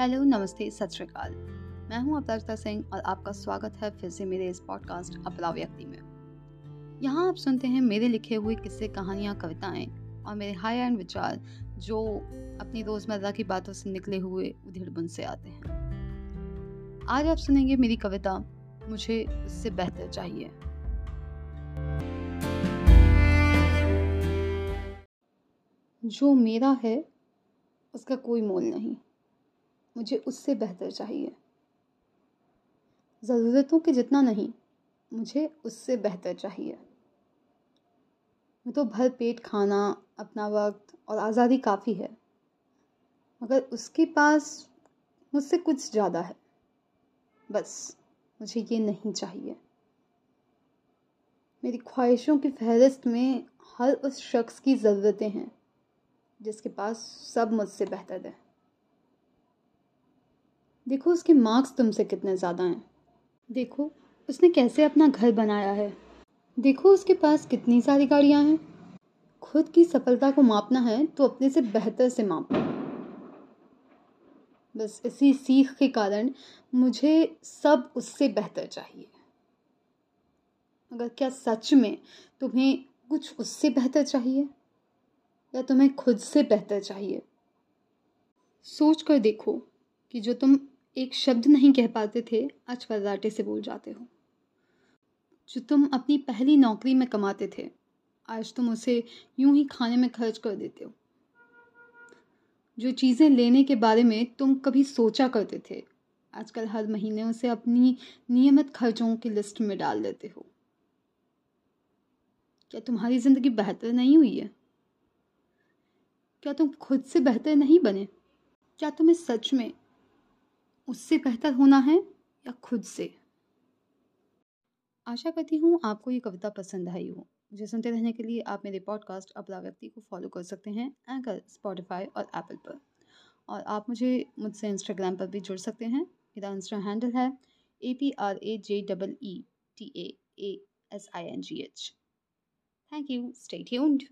Hello, नमस्ते, सत श्रीकाल मैं हूँ अपराजिता सिंह और आपका स्वागत है फिर से मेरे इस पॉडकास्ट अपरा व्यक्ति में। यहाँ आप सुनते हैं मेरे लिखे हुए किस्से, कहानियाँ, कविताएँ और मेरे हाई एंड विचार जो अपनी रोज़मर्रा की बातों से निकले हुए उधेड़ बुन से आते हैं। आज आप सुनेंगे मेरी कविता, मुझे उससे बेहतर चाहिए। जो मेरा है, उसका कोई मोल नहीं। मुझे उससे बेहतर चाहिए। ज़रूरतों के जितना नहीं, मुझे उससे बेहतर चाहिए। मैं तो भर पेट खाना, अपना वक्त और आज़ादी काफ़ी है। मगर उसके पास मुझसे कुछ ज़्यादा है। बस मुझे ये नहीं चाहिए। मेरी ख्वाहिशों की फहरिस्त में हर उस शख्स की ज़रूरतें हैं, जिसके पास सब मुझसे बेहतर है। देखो उसके मार्क्स तुमसे कितने ज़्यादा हैं। देखो, उसने कैसे अपना घर बनाया है। देखो उसके पास कितनी सारी गाड़ियाँ हैं। खुद की सफलता को मापना है तो अपने से बेहतर से मापो। बस इसी सीख के कारण मुझे सब उससे बेहतर चाहिए। अगर क्या सच में तुम्हें कुछ उससे बेहतर चाहिए? या तुम्हें खुद से बेहतर चाहिए? सोच कर देखो कि जो तुम एक शब्द नहीं कह पाते थे, आज कराटे से बोल जाते हो। जो तुम अपनी पहली नौकरी में कमाते थे, आज तुम उसे यूँ ही खाने में खर्च कर देते हो। जो चीज़ें लेने के बारे में तुम कभी सोचा करते थे, आजकल हर महीने उसे अपनी नियमित खर्चों की लिस्ट में डाल देते हो। क्या तुम्हारी ज़िंदगी बेहतर नहीं हुई है? क्या तुम खुद से बेहतर नहीं बने? क्या तुम्हें सच में उससे बेहतर होना है या खुद से? आशा करती हूँ, आपको ये कविता पसंद आई हो। मुझे सुनते रहने के लिए आप मेरे पॉडकास्ट अपना व्यक्ति को फॉलो कर सकते हैं एंकर स्पॉटिफाई और एप्पल पर। और आप मुझे मुझसे इंस्टाग्राम पर भी जुड़ सकते हैं। मेरा इंस्टा हैंडल है A P R A J double E T A S I N G H thank you stay tuned